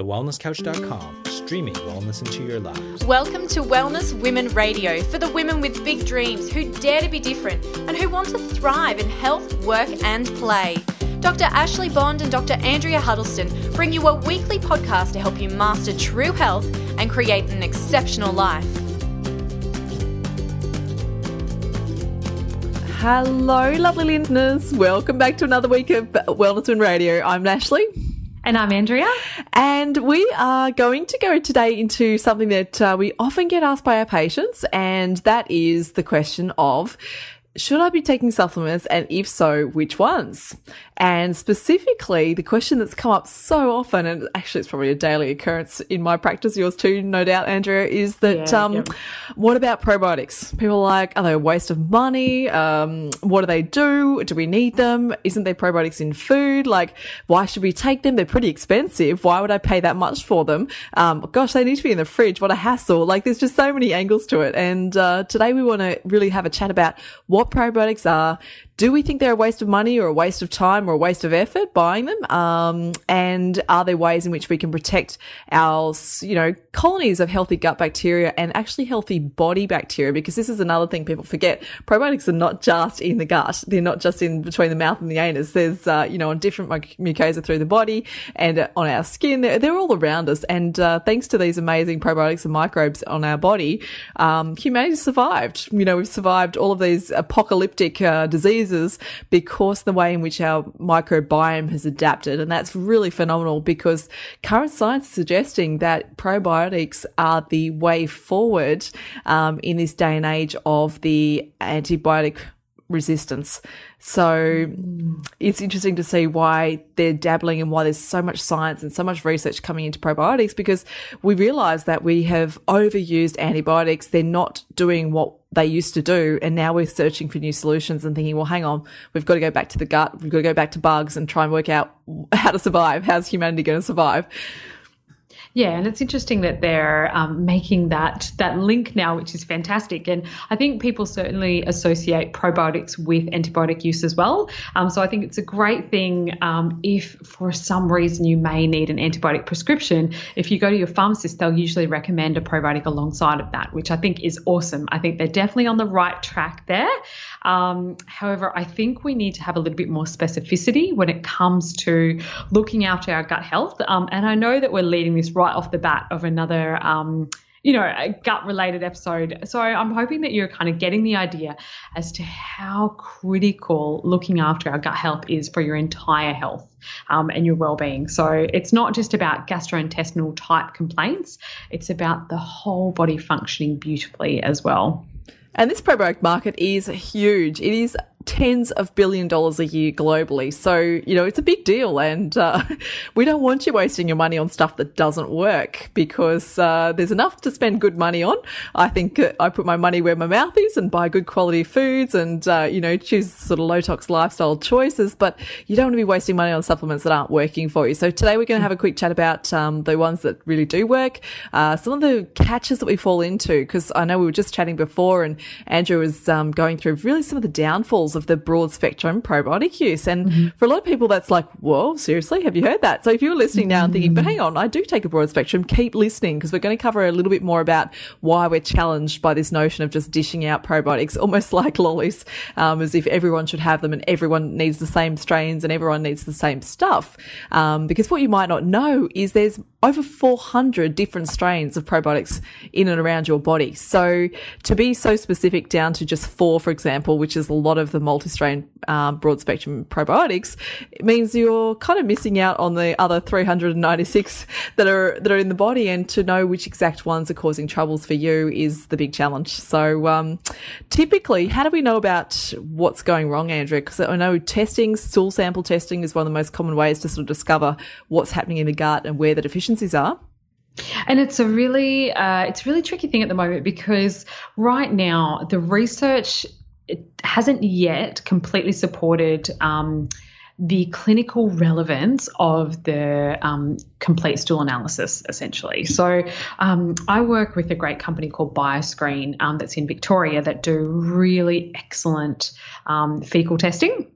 TheWellnessCouch.com, streaming wellness into your lives. Welcome to Wellness Women Radio for the women with big dreams who dare to be different and who want to thrive in health, work, and play. Dr. Ashley Bond and Dr. Andrea Huddleston bring you a weekly podcast to help you master true health and create an exceptional life. Hello, lovely listeners. Welcome back to another week of Wellness Women Radio. I'm Ashley. And I'm Andrea. And we are going to go today into something that uh, we often get asked by our patients, and that is the question of should I be taking supplements? And if so, which ones? And specifically, the question that's come up so often, and actually it's probably a daily occurrence in my practice, yours too, no doubt, Andrea, is that, yeah, um, yeah. what about probiotics? People are like, are they a waste of money? Um, what do they do? Do we need them? Isn't there probiotics in food? Like, why should we take them? They're pretty expensive. Why would I pay that much for them? Um, gosh, they need to be in the fridge. What a hassle. Like, there's just so many angles to it. And, uh, today we want to really have a chat about what probiotics are, do we think they're a waste of money or a waste of time or a waste of effort buying them? Um, and are there ways in which we can protect our, you know, colonies of healthy gut bacteria and actually healthy body bacteria? Because this is another thing people forget. Probiotics are not just in the gut. They're not just in between the mouth and the anus. There's, uh, you know, on different mucosa through the body and on our skin. They're, they're all around us. And, uh, thanks to these amazing probiotics and microbes on our body, um, humanity survived. You know, we've survived all of these apocalyptic, uh, diseases because the way in which our microbiome has adapted. And that's really phenomenal because current science is suggesting that probiotics are the way forward um, in this day and age of the antibiotic resistance. So mm. it's interesting to see why they're dabbling and why there's so much science and so much research coming into probiotics because we realize that we have overused antibiotics. They're not doing what they used to do. And now we're searching for new solutions and thinking, well, hang on, we've got to go back to the gut. We've got to go back to bugs and try and work out how to survive. How's humanity going to survive? Yeah, and it's interesting that they're um, making that that link now, which is fantastic. And I think people certainly associate probiotics with antibiotic use as well. Um, so I think it's a great thing um, if, for some reason, you may need an antibiotic prescription. If you go to your pharmacist, they'll usually recommend a probiotic alongside of that, which I think is awesome. I think they're definitely on the right track there. Um, however, I think we need to have a little bit more specificity when it comes to looking after our gut health. Um, and I know that we're leading this right off the bat of another. Um, you know, gut related episode. So I'm hoping that you're kind of getting the idea as to how critical looking after our gut health is for your entire health um, and your well being. So it's not just about gastrointestinal type complaints, it's about the whole body functioning beautifully as well. And this probiotic market is huge. It is tens of billion dollars a year globally. So, you know, it's a big deal. And uh, we don't want you wasting your money on stuff that doesn't work because uh, there's enough to spend good money on. I think uh, I put my money where my mouth is and buy good quality foods and, uh, you know, choose sort of low tox lifestyle choices. But you don't want to be wasting money on supplements that aren't working for you. So today we're going to have a quick chat about um, the ones that really do work, uh, some of the catches that we fall into. Because I know we were just chatting before and Andrea was um, going through really some of the downfalls of the broad spectrum probiotic use. And mm-hmm. for a lot of people, that's like, whoa, seriously, have you heard that? So if you're listening now and thinking, but hang on, I do take a broad spectrum, keep listening because we're going to cover a little bit more about why we're challenged by this notion of just dishing out probiotics, almost like lollies, um, as if everyone should have them and everyone needs the same strains and everyone needs the same stuff. Um, because what you might not know is there's over 400 different strains of probiotics in and around your body. So to be so specific down to just four, for example, which is a lot of the multi-strain um, broad spectrum probiotics, it means you're kind of missing out on the other 396 that are that are in the body. And to know which exact ones are causing troubles for you is the big challenge. So um, typically, how do we know about what's going wrong, Andrea? Because I know testing, stool sample testing, is one of the most common ways to sort of discover what's happening in the gut and where the deficiencies deficiencies are? And it's a really, uh, it's a really tricky thing at the moment because right now the research hasn't yet completely supported um, the clinical relevance of the um, complete stool analysis, essentially. So, um, I work with a great company called Bioscreen um, that's in Victoria that do really excellent um, fecal testing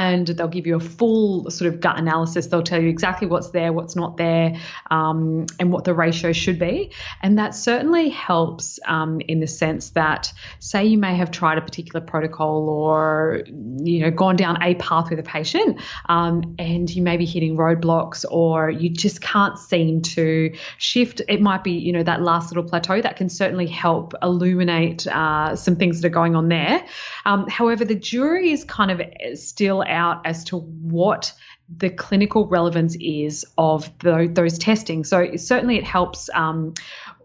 and they'll give you a full sort of gut analysis. They'll tell you exactly what's there, what's not there, um, and what the ratio should be. And that certainly helps um, in the sense that, say, you may have tried a particular protocol or you know gone down a path with a patient, um, and you may be hitting roadblocks or you just can't seem to shift. It might be you know that last little plateau that can certainly help illuminate uh, some things that are going on there. Um, however, the jury is kind of still out as to what the clinical relevance is of the, those testing. So certainly it helps um,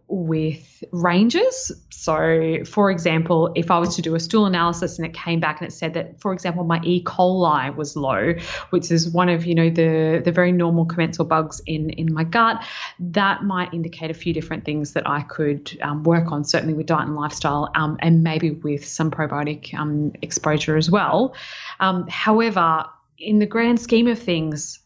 with ranges. So, for example, if I was to do a stool analysis and it came back and it said that, for example, my E. coli was low, which is one of you know the the very normal commensal bugs in in my gut, that might indicate a few different things that I could um, work on. Certainly with diet and lifestyle, um, and maybe with some probiotic um, exposure as well. Um, however, in the grand scheme of things,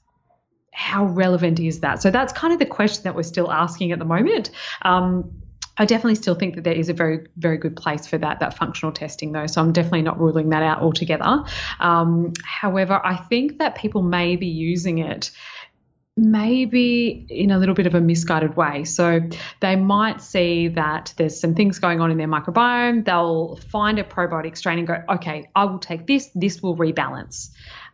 how relevant is that? So that's kind of the question that we're still asking at the moment. Um, I definitely still think that there is a very, very good place for that, that functional testing though. So I'm definitely not ruling that out altogether. Um, however, I think that people may be using it maybe in a little bit of a misguided way. So they might see that there's some things going on in their microbiome. They'll find a probiotic strain and go, okay, I will take this, this will rebalance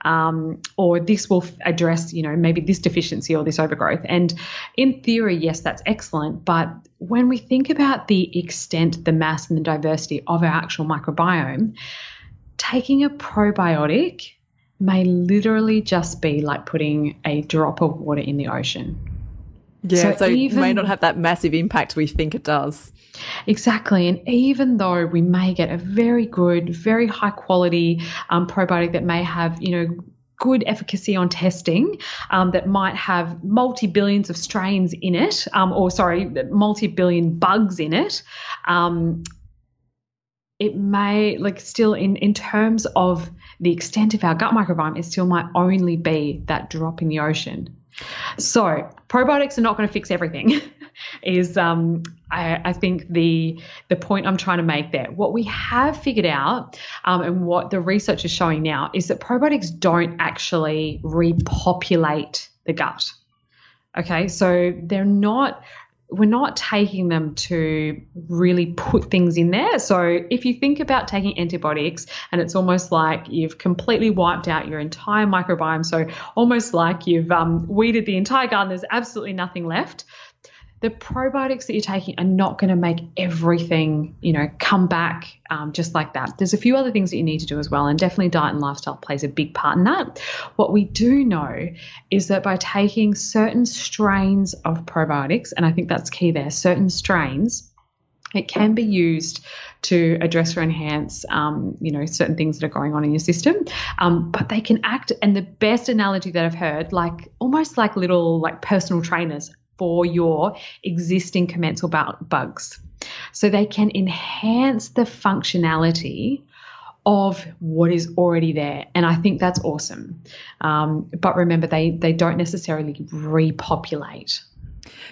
um, or this will address, you know, maybe this deficiency or this overgrowth. And in theory, yes, that's excellent. But when we think about the extent, the mass, and the diversity of our actual microbiome, taking a probiotic may literally just be like putting a drop of water in the ocean. Yeah, so, so even, it may not have that massive impact we think it does. Exactly. And even though we may get a very good, very high quality um, probiotic that may have, you know, good efficacy on testing um, that might have multi billions of strains in it, um, or sorry, multi billion bugs in it. Um, it may like still in in terms of the extent of our gut microbiome, it still might only be that drop in the ocean. So probiotics are not going to fix everything. is um, I, I, think the the point I'm trying to make there. What we have figured out, um, and what the research is showing now, is that probiotics don't actually repopulate the gut. Okay, so they're not we're not taking them to really put things in there. So if you think about taking antibiotics and it's almost like you've completely wiped out your entire microbiome, so almost like you've um, weeded the entire garden, there's absolutely nothing left the probiotics that you're taking are not going to make everything, you know, come back um, just like that. There's a few other things that you need to do as well, and definitely diet and lifestyle plays a big part in that. What we do know is that by taking certain strains of probiotics, and I think that's key there, certain strains, it can be used to address or enhance, um, you know, certain things that are going on in your system. Um, but they can act, and the best analogy that I've heard, like almost like little like personal trainers for your existing commensal bugs. So they can enhance the functionality of what is already there. And I think that's awesome. Um, but remember, they, they don't necessarily repopulate.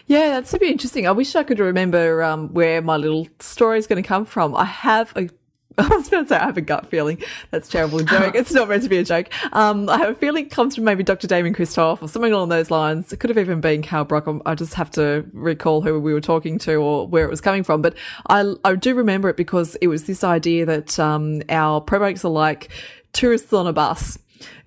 Yeah, that's super interesting. I wish I could remember um, where my little story is going to come from. I have a I was going to say I have a gut feeling. That's terrible joke. It's not meant to be a joke. Um, I have a feeling it comes from maybe Dr. Damian Kristof or something along those lines. It could have even been Carl Brock. I just have to recall who we were talking to or where it was coming from. But I, I do remember it because it was this idea that um, our probiotics are like tourists on a bus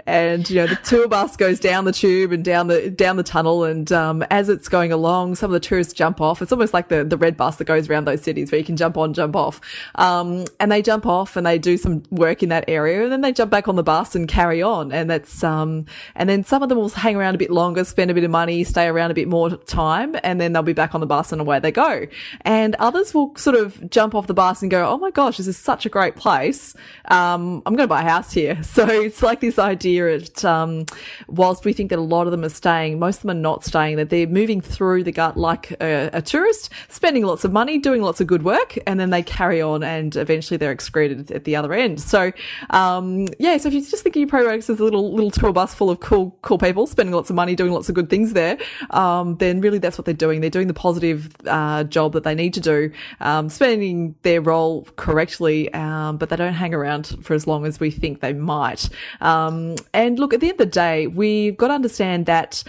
and you know the tour bus goes down the tube and down the down the tunnel and um, as it's going along some of the tourists jump off. It's almost like the the red bus that goes around those cities where you can jump on jump off. Um, and they jump off and they do some work in that area and then they jump back on the bus and carry on. And that's um, and then some of them will hang around a bit longer spend a bit of money stay around a bit more time and then they'll be back on the bus and away they go. And others will sort of jump off the bus and go oh my gosh this is such a great place. Um, I'm going to buy a house here. So it's like this idea spirit, um, whilst we think that a lot of them are staying, most of them are not staying, that they're moving through the gut like a, a tourist, spending lots of money, doing lots of good work, and then they carry on and eventually they're excreted at the other end. So, um, yeah, so if you just think of your probiotics as a little, little tour bus full of cool, cool people spending lots of money, doing lots of good things there, um, then really that's what they're doing. They're doing the positive, uh, job that they need to do, um, spending their role correctly, um, but they don't hang around for as long as we think they might. Um, and look, at the end of the day, we've got to understand that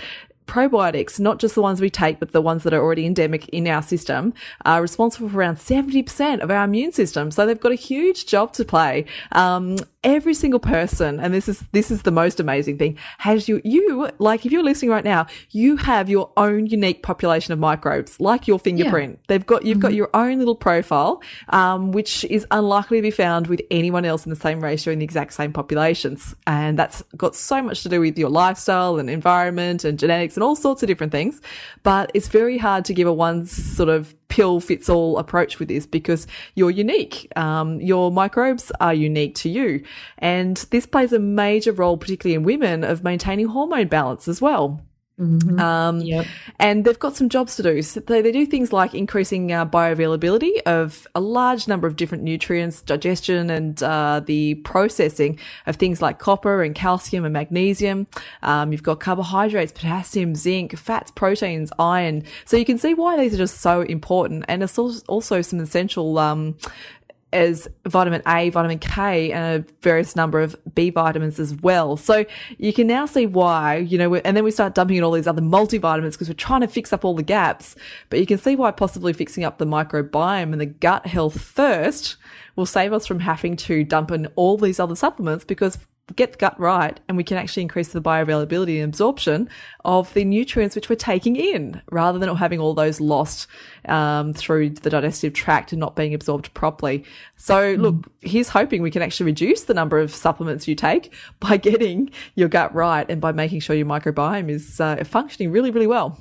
probiotics, not just the ones we take, but the ones that are already endemic in our system, are responsible for around 70% of our immune system. So they've got a huge job to play. Um, every single person, and this is this is the most amazing thing, has you you like if you're listening right now, you have your own unique population of microbes, like your fingerprint. Yeah. They've got you've mm-hmm. got your own little profile, um, which is unlikely to be found with anyone else in the same ratio in the exact same populations, and that's got so much to do with your lifestyle and environment and genetics and all sorts of different things. But it's very hard to give a one sort of pill fits all approach with this because you're unique. Um, your microbes are unique to you. And this plays a major role, particularly in women, of maintaining hormone balance as well. Mm-hmm. Um, yep. And they've got some jobs to do. So they, they do things like increasing uh, bioavailability of a large number of different nutrients, digestion, and uh, the processing of things like copper and calcium and magnesium. Um, you've got carbohydrates, potassium, zinc, fats, proteins, iron. So you can see why these are just so important. And it's also some essential um, as vitamin A, vitamin K, and a various number of B vitamins as well. So you can now see why, you know, and then we start dumping in all these other multivitamins because we're trying to fix up all the gaps. But you can see why possibly fixing up the microbiome and the gut health first will save us from having to dump in all these other supplements because get the gut right and we can actually increase the bioavailability and absorption of the nutrients which we're taking in rather than having all those lost um, through the digestive tract and not being absorbed properly. So mm. look, he's hoping we can actually reduce the number of supplements you take by getting your gut right and by making sure your microbiome is uh, functioning really, really well.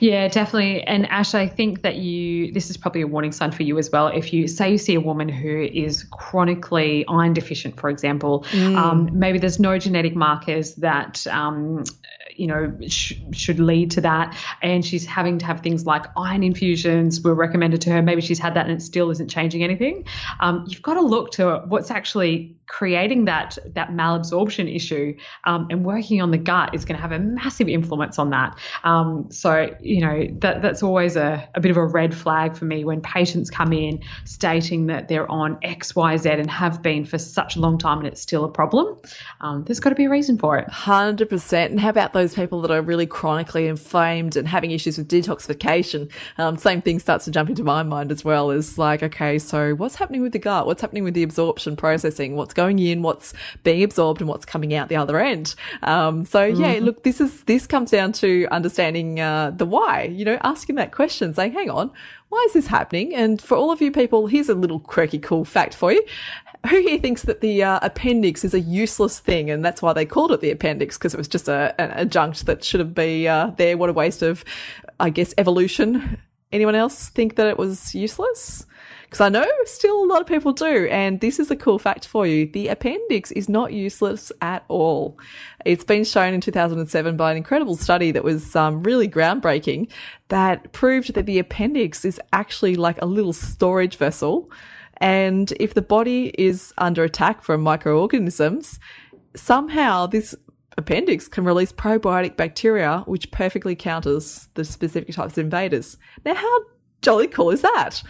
Yeah, definitely. And Ash, I think that you, this is probably a warning sign for you as well. If you say you see a woman who is chronically iron deficient, for example, mm. um, maybe there's no genetic markers that, um, you know, sh- should lead to that. And she's having to have things like iron infusions were recommended to her. Maybe she's had that and it still isn't changing anything. Um, you've got to look to what's actually creating that that malabsorption issue um, and working on the gut is going to have a massive influence on that. Um, so you know that that's always a, a bit of a red flag for me when patients come in stating that they're on X, Y, Z and have been for such a long time and it's still a problem. Um, there's got to be a reason for it. Hundred percent. And how about those people that are really chronically inflamed and having issues with detoxification? Um, same thing starts to jump into my mind as well. Is like, okay, so what's happening with the gut? What's happening with the absorption processing? What's going in, what's being absorbed, and what's coming out the other end. Um, so yeah, mm-hmm. look, this is this comes down to understanding uh, the why. You know, asking that question, saying, "Hang on, why is this happening?" And for all of you people, here's a little quirky, cool fact for you. Who here thinks that the uh, appendix is a useless thing and that's why they called it the appendix? Because it was just a, an adjunct that should have been uh, there. What a waste of i guess evolution. Anyone else think that it was useless because I know still a lot of people do. And this is a cool fact for you. The appendix is not useless at all. It's been shown in 2007 by an incredible study that was um, really groundbreaking that proved that the appendix is actually like a little storage vessel. And if the body is under attack from microorganisms, somehow this appendix can release probiotic bacteria, which perfectly counters the specific types of invaders. Now, how jolly cool is that?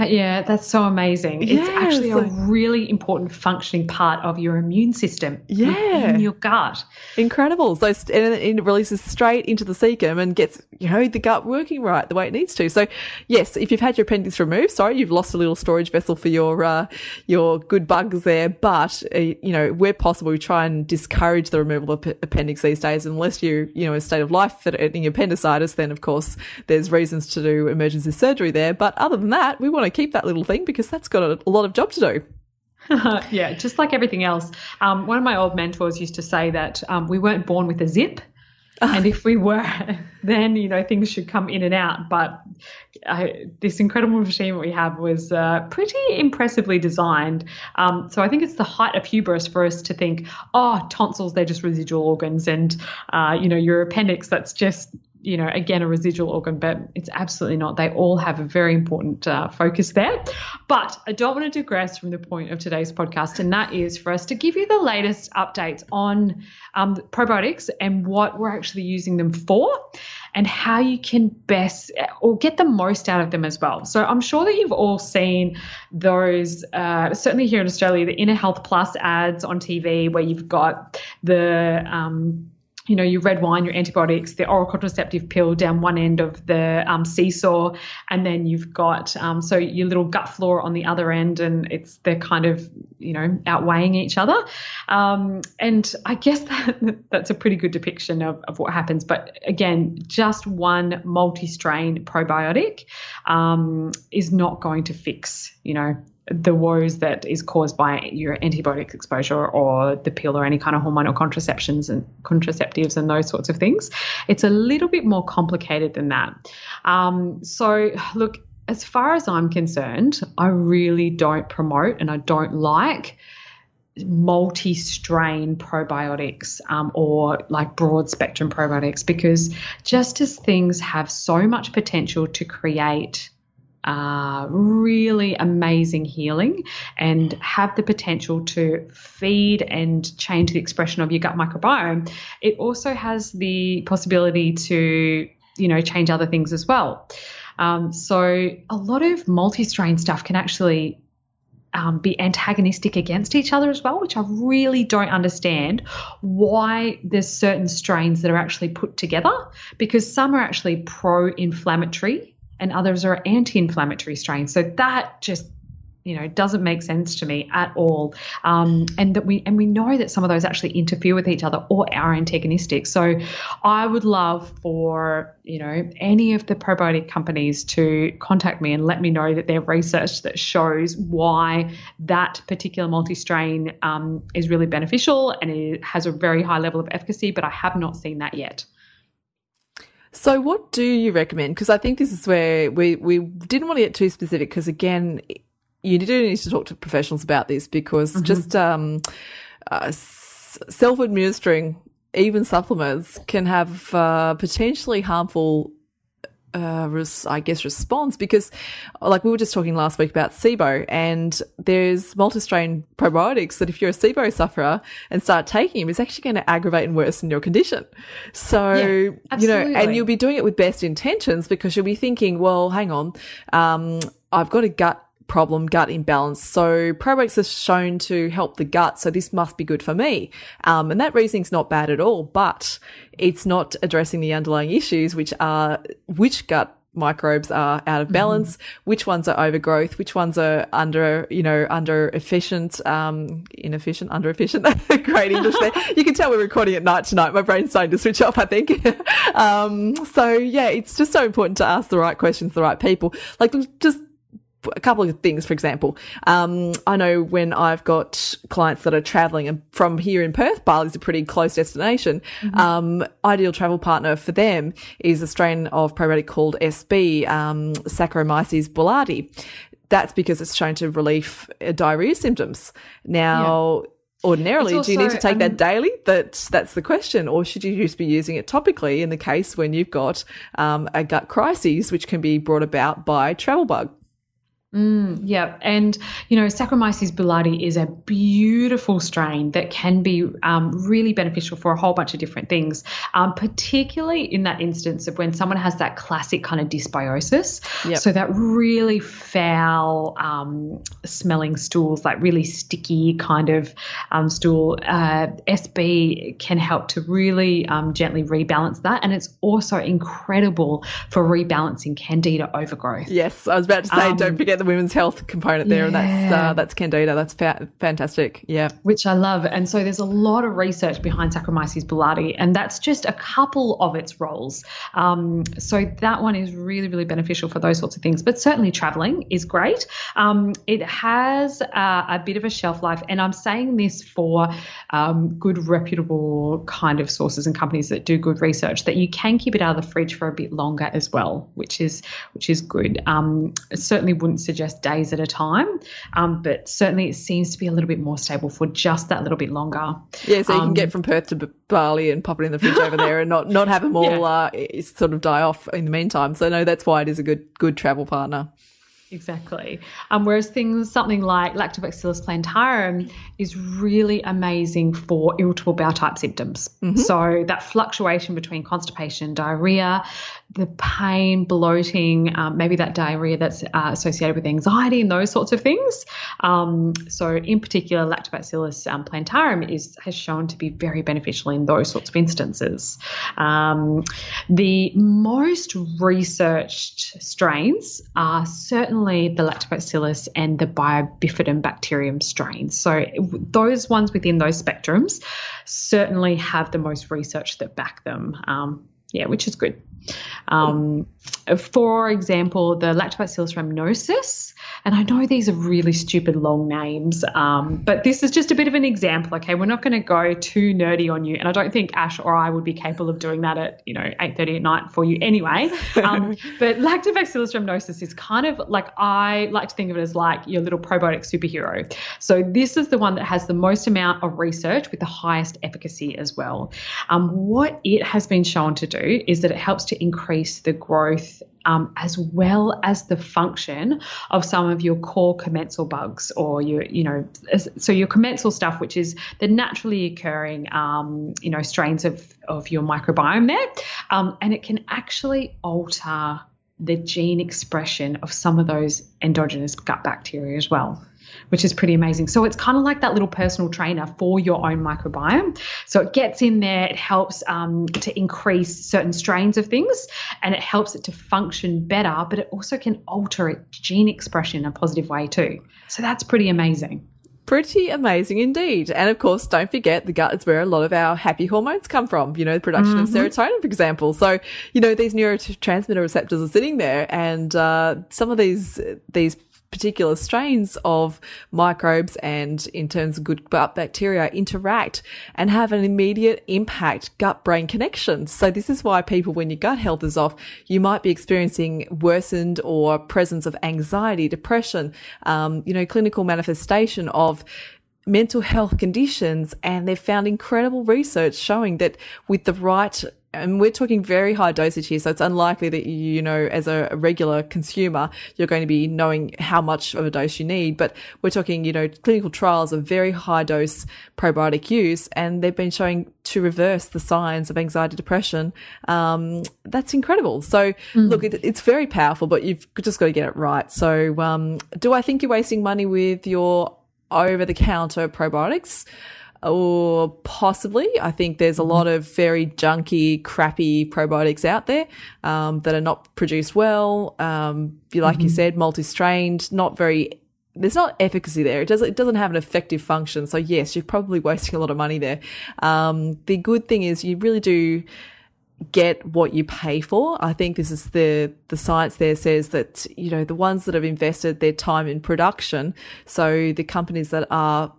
Yeah, that's so amazing. It's actually a really important functioning part of your immune system. Yeah. In your gut. Incredible. So and it releases straight into the cecum and gets, you know, the gut working right the way it needs to. So yes, if you've had your appendix removed, sorry, you've lost a little storage vessel for your, uh, your good bugs there. But, uh, you know, where possible, we try and discourage the removal of appendix these days. Unless you, you know, in a state of life threatening appendicitis, then of course there's reasons to do emergency surgery there. But other than that, we want to keep that little thing because that's got a, lot of job to do. yeah, just like everything else. Um, one of my old mentors used to say that um, we weren't born with a zip. and if we were, then you know things should come in and out. But uh, this incredible machine we have was uh, pretty impressively designed. Um, so I think it's the height of hubris for us to think, oh, tonsils they're just residual organs, and uh, you know your appendix that's just you know, again, a residual organ, but it's absolutely not. They all have a very important uh, focus there. But I don't want to digress from the point of today's podcast, and that is for us to give you the latest updates on um, probiotics and what we're actually using them for. and how you can best or get the most out of them as well. So I'm sure that you've all seen those, uh, certainly here in Australia, the Inner Health Plus ads on TV where you've got the um, you know, your red wine, your antibiotics, the oral contraceptive pill down one end of the um, seesaw, and then you've got um, so your little gut flora on the other end, and it's they're kind of you know outweighing each other. Um, and I guess that that's a pretty good depiction of, of what happens. But again, just one multi-strain probiotic um, is not going to fix you know the woes that is caused by your antibiotic exposure or the pill or any kind of hormonal contraceptions and contraceptives and those sorts of things. It's a little bit more complicated than that. Um, so, look, as far as I'm concerned, I really don't promote and I don't like multi strain probiotics um, or like broad spectrum probiotics because just as things have so much potential to create really amazing healing and have the potential to feed and change the expression of your gut microbiome, it also has the possibility to, you know, change other things as well. Um, so a lot of multi-strain stuff can actually um, be antagonistic against each other as well, which I really don't understand why there's certain strains that are actually put together because some are actually pro-inflammatory and others are anti-inflammatory strains. So that just you know doesn't make sense to me at all. Um, and that we and we know that some of those actually interfere with each other or are antagonistic. So i would love for you know any of the probiotic companies to contact me and let me know that they've research that shows why that particular multi-strain um, is really beneficial and it has a very high level of efficacy but i have not seen that yet so, what do you recommend? Because I think this is where we, we didn't want to get too specific because, again, you do need to talk to professionals about this because mm-hmm. just um, uh, self administering even supplements can have uh, potentially harmful uh, res- I guess response because like we were just talking last week about SIBO and there's multi-strain probiotics that if you're a SIBO sufferer and start taking them, it's actually going to aggravate and worsen your condition. So, yeah, you know, and you'll be doing it with best intentions because you'll be thinking, well, hang on, um, I've got a gut problem, gut imbalance. So probiotics are shown to help the gut. So this must be good for me. Um, and that reasoning's not bad at all, but it's not addressing the underlying issues, which are which gut microbes are out of balance, mm-hmm. which ones are overgrowth, which ones are under, you know, under efficient, um, inefficient, under efficient. Great English there. You can tell we're recording at night tonight. My brain's starting to switch off, I think. um, so yeah, it's just so important to ask the right questions to the right people. Like just a couple of things, for example. Um, I know when I've got clients that are traveling and from here in Perth, Bali's a pretty close destination. Mm-hmm. Um, ideal travel partner for them is a strain of probiotic called SB, um, Saccharomyces boulardii. That's because it's shown to relieve uh, diarrhea symptoms. Now, yeah. Ordinarily, also, do you need to take um, that daily? That's that's the question, or should you just be using it topically in the case when you've got um, a gut crisis, which can be brought about by travel bug? Mm, yeah, and you know, Saccharomyces boulardii is a beautiful strain that can be um, really beneficial for a whole bunch of different things, um, particularly in that instance of when someone has that classic kind of dysbiosis. Yep. So that really foul um, smelling stools, like really sticky kind of um, stool. Uh, SB can help to really um, gently rebalance that, and it's also incredible for rebalancing candida overgrowth. Yes, I was about to say, don't um, forget the women's health component there, yeah. and that's uh, that's Candida. That's fa- fantastic. Yeah, which I love. And so there's a lot of research behind Saccharomyces boulardii, and that's just a couple of its roles. Um, so that one is really really beneficial for those sorts of things. But certainly traveling is great. Um, it has uh, a bit of a shelf life, and I'm saying this for um, good reputable kind of sources and companies that do good research that you can keep it out of the fridge for a bit longer as well, which is which is good. Um, certainly wouldn't suggest suggest days at a time, um, but certainly it seems to be a little bit more stable for just that little bit longer. Yeah, so you um, can get from Perth to Bali and pop it in the fridge over there, and not not have them all yeah. uh, sort of die off in the meantime. So no, that's why it is a good good travel partner. Exactly. Um, whereas things, something like Lactobacillus plantarum is really amazing for irritable bowel type symptoms. Mm-hmm. So that fluctuation between constipation, diarrhea, the pain, bloating, um, maybe that diarrhea that's uh, associated with anxiety and those sorts of things. Um, so in particular, Lactobacillus um, plantarum is has shown to be very beneficial in those sorts of instances. Um, the most researched strains are certainly the lactobacillus and the bifidobacterium bacterium strains. So those ones within those spectrums certainly have the most research that back them. Um, yeah, which is good. Um, for example, the Lactobacillus rhamnosus, and I know these are really stupid long names, um, but this is just a bit of an example. Okay, we're not going to go too nerdy on you, and I don't think Ash or I would be capable of doing that at you know eight thirty at night for you anyway. Um, but Lactobacillus rhamnosus is kind of like I like to think of it as like your little probiotic superhero. So this is the one that has the most amount of research with the highest efficacy as well. Um, what it has been shown to do is that it helps to increase the growth um, as well as the function of some of your core commensal bugs or your, you know, so your commensal stuff, which is the naturally occurring, um, you know, strains of, of your microbiome there. Um, and it can actually alter the gene expression of some of those endogenous gut bacteria as well which is pretty amazing. So it's kind of like that little personal trainer for your own microbiome. So it gets in there, it helps um, to increase certain strains of things, and it helps it to function better, but it also can alter its gene expression in a positive way too. So that's pretty amazing. Pretty amazing indeed. And of course, don't forget the gut is where a lot of our happy hormones come from, you know, the production mm-hmm. of serotonin, for example. So, you know, these neurotransmitter receptors are sitting there and, uh, some of these, these particular strains of microbes and in terms of good gut bacteria interact and have an immediate impact gut brain connection. So this is why people, when your gut health is off, you might be experiencing worsened or presence of anxiety, depression, um, you know, clinical manifestation of mental health conditions. And they've found incredible research showing that with the right and we're talking very high dosage here, so it's unlikely that you know, as a regular consumer, you're going to be knowing how much of a dose you need. But we're talking, you know, clinical trials of very high dose probiotic use, and they've been showing to reverse the signs of anxiety, depression. Um, that's incredible. So, mm. look, it, it's very powerful, but you've just got to get it right. So, um, do I think you're wasting money with your over the counter probiotics? Or possibly. I think there's a mm-hmm. lot of very junky, crappy probiotics out there um, that are not produced well. Um, like mm-hmm. you said, multi-strained, not very. There's not efficacy there. It doesn't. It doesn't have an effective function. So yes, you're probably wasting a lot of money there. Um, the good thing is you really do get what you pay for. I think this is the the science there says that you know the ones that have invested their time in production, so the companies that are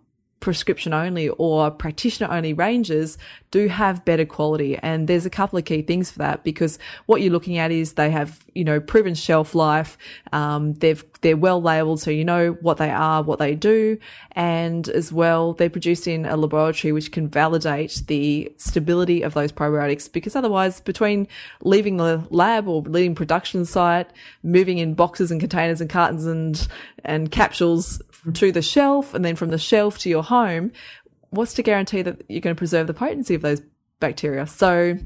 prescription only or practitioner only ranges do have better quality. And there's a couple of key things for that because what you're looking at is they have, you know, proven shelf life. Um, they've, they're well labeled. So you know what they are, what they do. And as well, they're produced in a laboratory which can validate the stability of those probiotics because otherwise between leaving the lab or leaving production site, moving in boxes and containers and cartons and, and capsules to the shelf and then from the shelf to your home, what's to guarantee that you're going to preserve the potency of those bacteria? So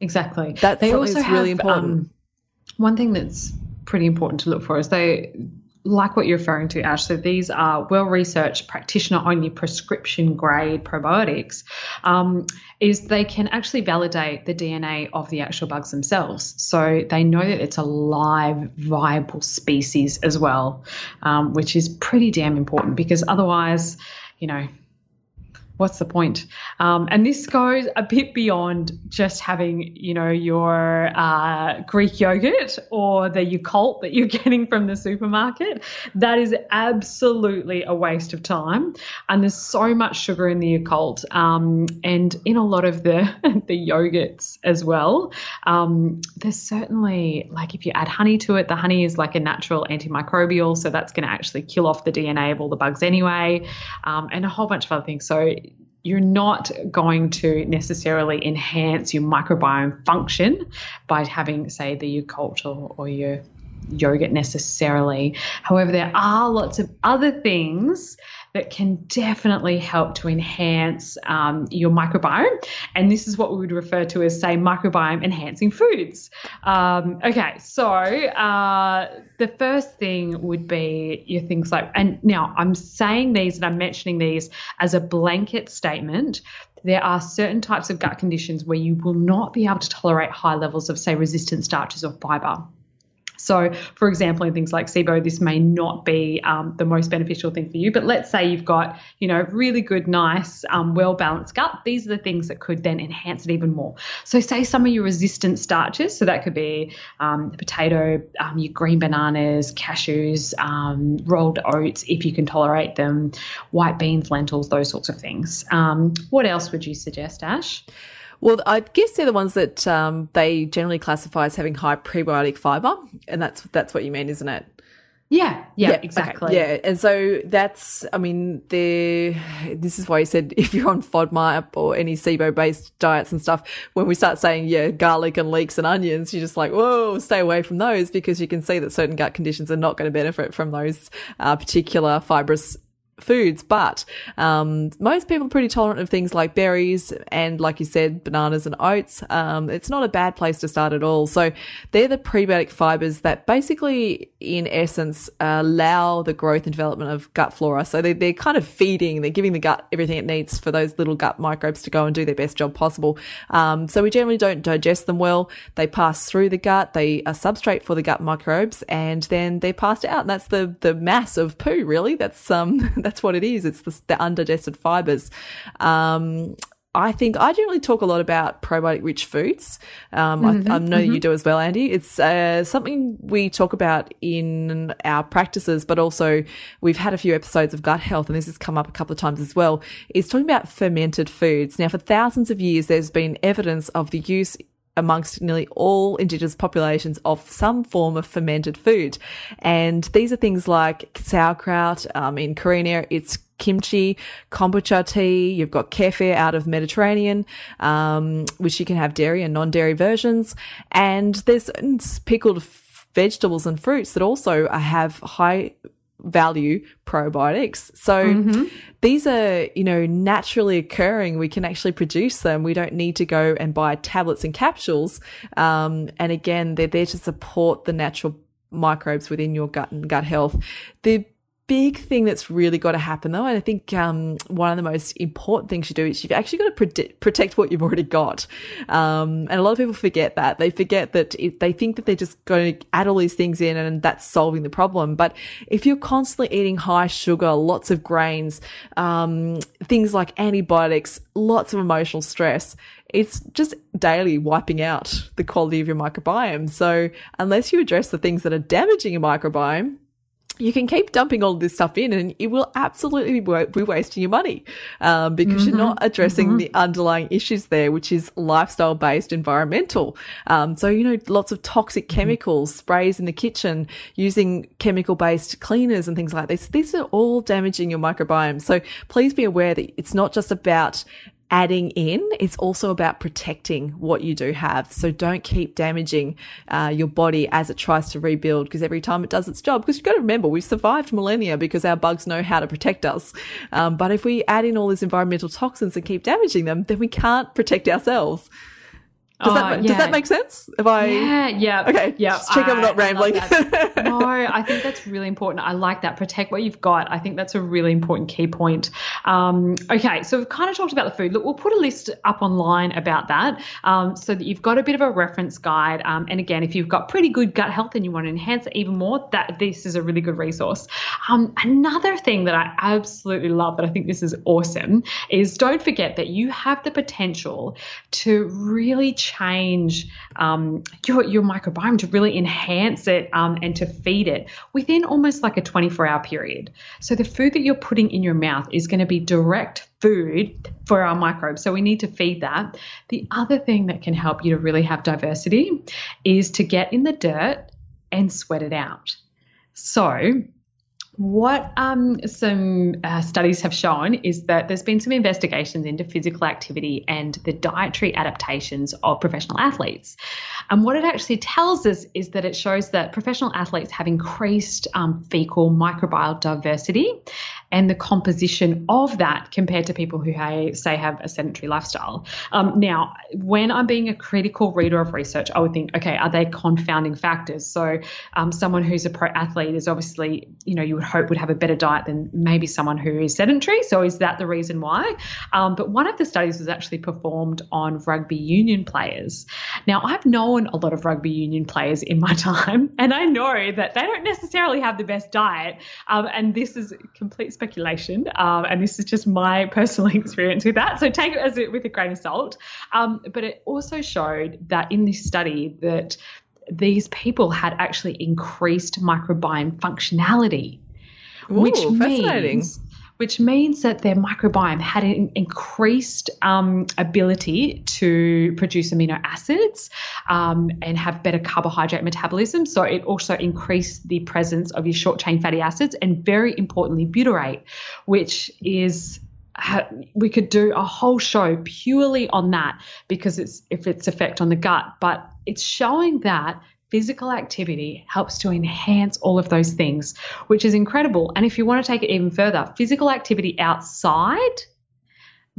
exactly, that's they also have, really important. Um, one thing that's pretty important to look for is they like what you're referring to, Ash. So these are well researched, practitioner only prescription grade probiotics. Um, is they can actually validate the DNA of the actual bugs themselves. So they know that it's a live, viable species as well, um, which is pretty damn important because otherwise, you know, what's the point? Um, and this goes a bit beyond just having, you know, your uh, Greek yogurt or the Yakult that you're getting from the supermarket. That is absolutely a waste of time. And there's so much sugar in the Yakult um, and in a lot of the, the yogurts as well. Um, there's certainly, like, if you add honey to it, the honey is like a natural antimicrobial. So that's going to actually kill off the DNA of all the bugs anyway, um, and a whole bunch of other things. So you're not going to necessarily enhance your microbiome function by having, say, the or, or your yogurt necessarily. However, there are lots of other things that can definitely help to enhance um, your microbiome. And this is what we would refer to as, say, microbiome enhancing foods. Um, okay, so uh, the first thing would be your things like, and now I'm saying these and I'm mentioning these as a blanket statement there are certain types of gut conditions where you will not be able to tolerate high levels of, say, resistant starches or fiber. So, for example, in things like SIBO, this may not be um, the most beneficial thing for you. But let's say you've got, you know, really good, nice, um, well balanced gut. These are the things that could then enhance it even more. So, say some of your resistant starches. So that could be um, potato, um, your green bananas, cashews, um, rolled oats, if you can tolerate them, white beans, lentils, those sorts of things. Um, what else would you suggest, Ash? Well, I guess they're the ones that um, they generally classify as having high prebiotic fiber, and that's that's what you mean, isn't it? Yeah, yeah, yeah exactly. Okay, yeah, and so that's, I mean, the this is why you said if you're on FODMAP or any SIBO based diets and stuff, when we start saying yeah, garlic and leeks and onions, you're just like, whoa, stay away from those because you can see that certain gut conditions are not going to benefit from those uh, particular fibrous foods, but um, most people are pretty tolerant of things like berries and, like you said, bananas and oats. Um, it's not a bad place to start at all. So they're the prebiotic fibers that basically, in essence, allow the growth and development of gut flora. So they, they're kind of feeding, they're giving the gut everything it needs for those little gut microbes to go and do their best job possible. Um, so we generally don't digest them well. They pass through the gut. They are substrate for the gut microbes, and then they're passed out. And that's the the mass of poo. Really, that's um that's what it is. It's the, the undigested fibers. Um, I think I generally talk a lot about probiotic rich foods. Um, mm-hmm, I, I, know mm-hmm. you do as well, Andy. It's uh, something we talk about in our practices, but also we've had a few episodes of gut health, and this has come up a couple of times as well. Is talking about fermented foods. Now, for thousands of years, there's been evidence of the use amongst nearly all indigenous populations of some form of fermented food. And these are things like sauerkraut. Um, in Korean, it's kimchi, kombucha tea. You've got kefir out of Mediterranean, um, which you can have dairy and non-dairy versions. And there's pickled vegetables and fruits that also have high value probiotics. So mm-hmm. these are, you know, naturally occurring. We can actually produce them. We don't need to go and buy tablets and capsules. Um, and again, they're there to support the natural microbes within your gut and gut health. The big thing that's really got to happen though and i think um, one of the most important things you do is you've actually got to protect, protect what you've already got. Um, and a lot of people forget that. They forget that they think that they're just going to add all these things in and that's solving the problem. But if you're constantly eating high sugar lots of grains um, things like antibiotics lots of emotional stress it's just daily wiping out the quality of your microbiome. So unless you address the things that are damaging your microbiome you can keep dumping all this stuff in and it will absolutely be wasting your money um, because mm-hmm. you're not mm-hmm. addressing mm-hmm. the underlying issues there, which is lifestyle based environmental. Um, so, you know, lots of toxic mm-hmm. chemicals, mm-hmm. sprays in the kitchen, using chemical based cleaners and things like this. These are all damaging your microbiome. So please be aware that it's not just about adding in, it's also about protecting what you do have. So don't keep damaging uh, your body as it tries to rebuild because every time it does its job, because you've got to remember, we've survived millennia because our bugs know how to protect us. Um, but if we add in all these environmental toxins and keep damaging them, then we can't protect ourselves. Does, oh, that, yeah. does that make sense? If I yeah yeah okay yeah check I'm not rambling. no, I think that's really important. I like that. Protect what you've got. I think that's a really important key point. Um, okay, so we've kind of talked about the food. Look, we'll put a list up online about that um, so that you've got a bit of a reference guide. Um, and again, if you've got pretty good gut health and you want to enhance it even more, that this is a really good resource. Um, another thing that I absolutely love that I think this is awesome is don't forget that you have the potential to really change um, your, your microbiome, to really enhance it um, and to feed it within almost like a 24 hour period. So the food that you're putting in your mouth is going to be direct food for our microbes. So we need to feed that. The other thing that can help you to really have diversity is to get in the dirt and sweat it out. So What um, some uh, studies have shown is that there's been some investigations into physical activity and the dietary adaptations of professional athletes. And what it actually tells us is that it shows that professional athletes have increased um, fecal microbial diversity and the composition of that compared to people who, say, have a sedentary lifestyle. Um, now, when I'm being a critical reader of research, I would think, okay, are they confounding factors? So, um, someone who's a pro athlete is obviously, you know, you would hope would have a better diet than maybe someone who is sedentary. So, is that the reason why? Um, but one of the studies was actually performed on rugby union players. Now, I've known a lot of rugby union players in my time, and I know that they don't necessarily have the best diet. Um, and this is complete um, and this is just my personal experience with that. So take it as a, with a grain of salt. Um, but it also showed that in this study that these people had actually increased microbiome functionality, Ooh, which fascinating. means which means that their microbiome had an increased um, ability to produce amino acids um, and have better carbohydrate metabolism. So it also increased the presence of your short chain fatty acids and, very importantly, butyrate, which is we could do a whole show purely on that because it's if its effect on the gut but it's showing that physical activity helps to enhance all of those things, which is incredible. And if you want to take it even further, physical activity outside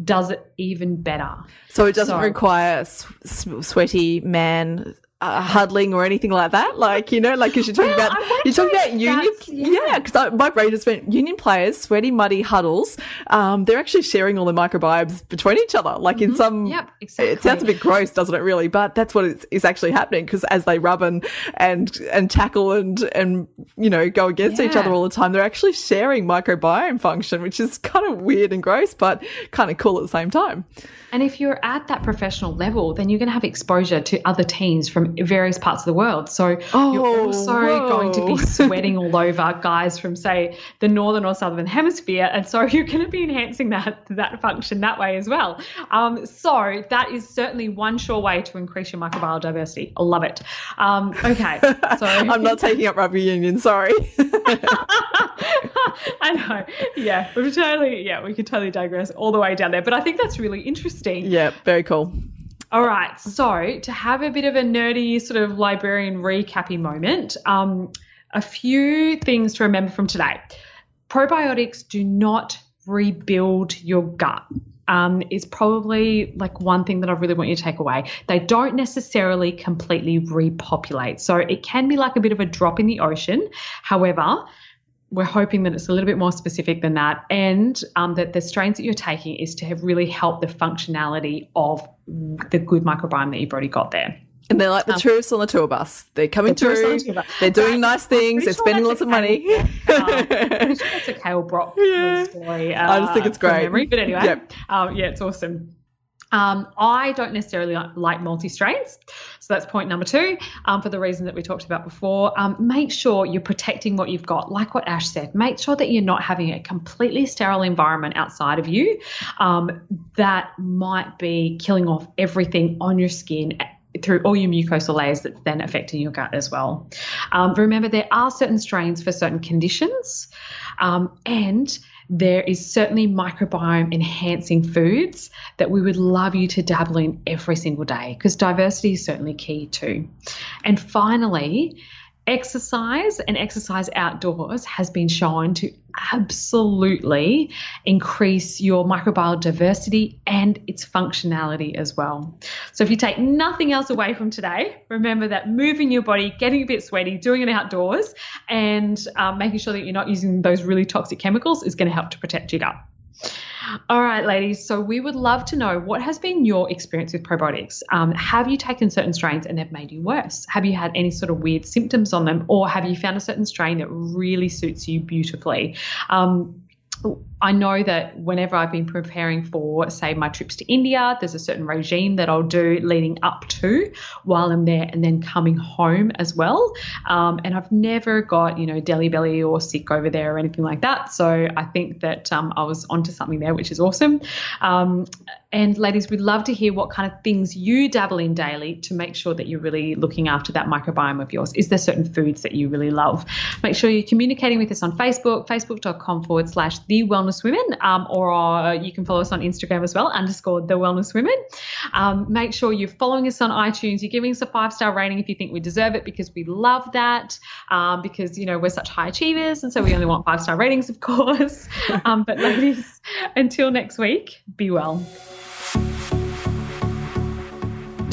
does it even better. So it doesn't so, require sweaty man uh, huddling or anything like that? Like, you know, like, because you're talking well, about, you're talking about union, yeah, because yeah, my brain has been union players, sweaty, muddy huddles. Um, they're actually sharing all the microbiomes between each other. Like mm-hmm. in some, yep, exactly. it sounds a bit gross, doesn't it really? But that's what is, is actually happening because as they rub and, and, and tackle and, and, you know, go against yeah. each other all the time, they're actually sharing microbiome function, which is kind of weird and gross, but kind of cool at the same time. And if you're at that professional level, then you're going to have exposure to other teams from various parts of the world. So oh, you're also whoa. going to be sweating all over guys from, say, the northern or southern hemisphere, and so you're going to be enhancing that that function that way as well. Um, so that is certainly one sure way to increase your microbial diversity. I love it. Um, okay, so I'm not taking up rugby union. Sorry. I know. Yeah, we totally. Yeah, we could totally digress all the way down there, but I think that's really interesting. Yeah, very cool. All right. So to have a bit of a nerdy sort of librarian recappy moment, um, a few things to remember from today. Probiotics do not rebuild your gut. Um, is probably like one thing that I really want you to take away. They don't necessarily completely repopulate. So it can be like a bit of a drop in the ocean. However, we're hoping that it's a little bit more specific than that, and um, that the strains that you're taking is to have really help the functionality of the good microbiome that you've already got there. And they're like the um, tourists on the tour bus. They're coming the through. The they're doing nice things. They're spending lots of money. um, it's a Kale Brock yeah. story. Uh, I just think it's great. Memory. But anyway, yep. um, yeah, it's awesome. Um, I don't necessarily like multi strains. So that's point number two. Um, for the reason that we talked about before, um, make sure you're protecting what you've got. Like what Ash said, make sure that you're not having a completely sterile environment outside of you um, that might be killing off everything on your skin through all your mucosal layers that's then affecting your gut as well. Um, remember, there are certain strains for certain conditions, um, and there is certainly microbiome enhancing foods that we would love you to dabble in every single day because diversity is certainly key too. And finally, exercise and exercise outdoors has been shown to absolutely increase your microbial diversity and its functionality as well. So, if you take nothing else away from today, remember that moving your body, getting a bit sweaty, doing it outdoors, and um, making sure that you're not using those really toxic chemicals is going to help to protect your gut. All right, ladies. So we would love to know what has been your experience with probiotics. Um, have you taken certain strains and they've made you worse? Have you had any sort of weird symptoms on them, or have you found a certain strain that really suits you beautifully? Um, I know that whenever I've been preparing for, say, my trips to India, there's a certain regime that I'll do leading up to while I'm there and then coming home as well. Um, and I've never got, you know, Delhi belly or sick over there or anything like that. So I think that um, I was onto something there, which is awesome. Um, and ladies, we'd love to hear what kind of things you dabble in daily to make sure that you're really looking after that microbiome of yours. Is there certain foods that you really love? Make sure you're communicating with us on Facebook, facebook.com forward slash the wellness women, um, or uh, you can follow us on Instagram as well, underscore the wellness women. Um, make sure you're following us on iTunes. You're giving us a five star rating if you think we deserve it because we love that. Um, because, you know, we're such high achievers. And so we only want five star ratings, of course. Um, but ladies, until next week, be well.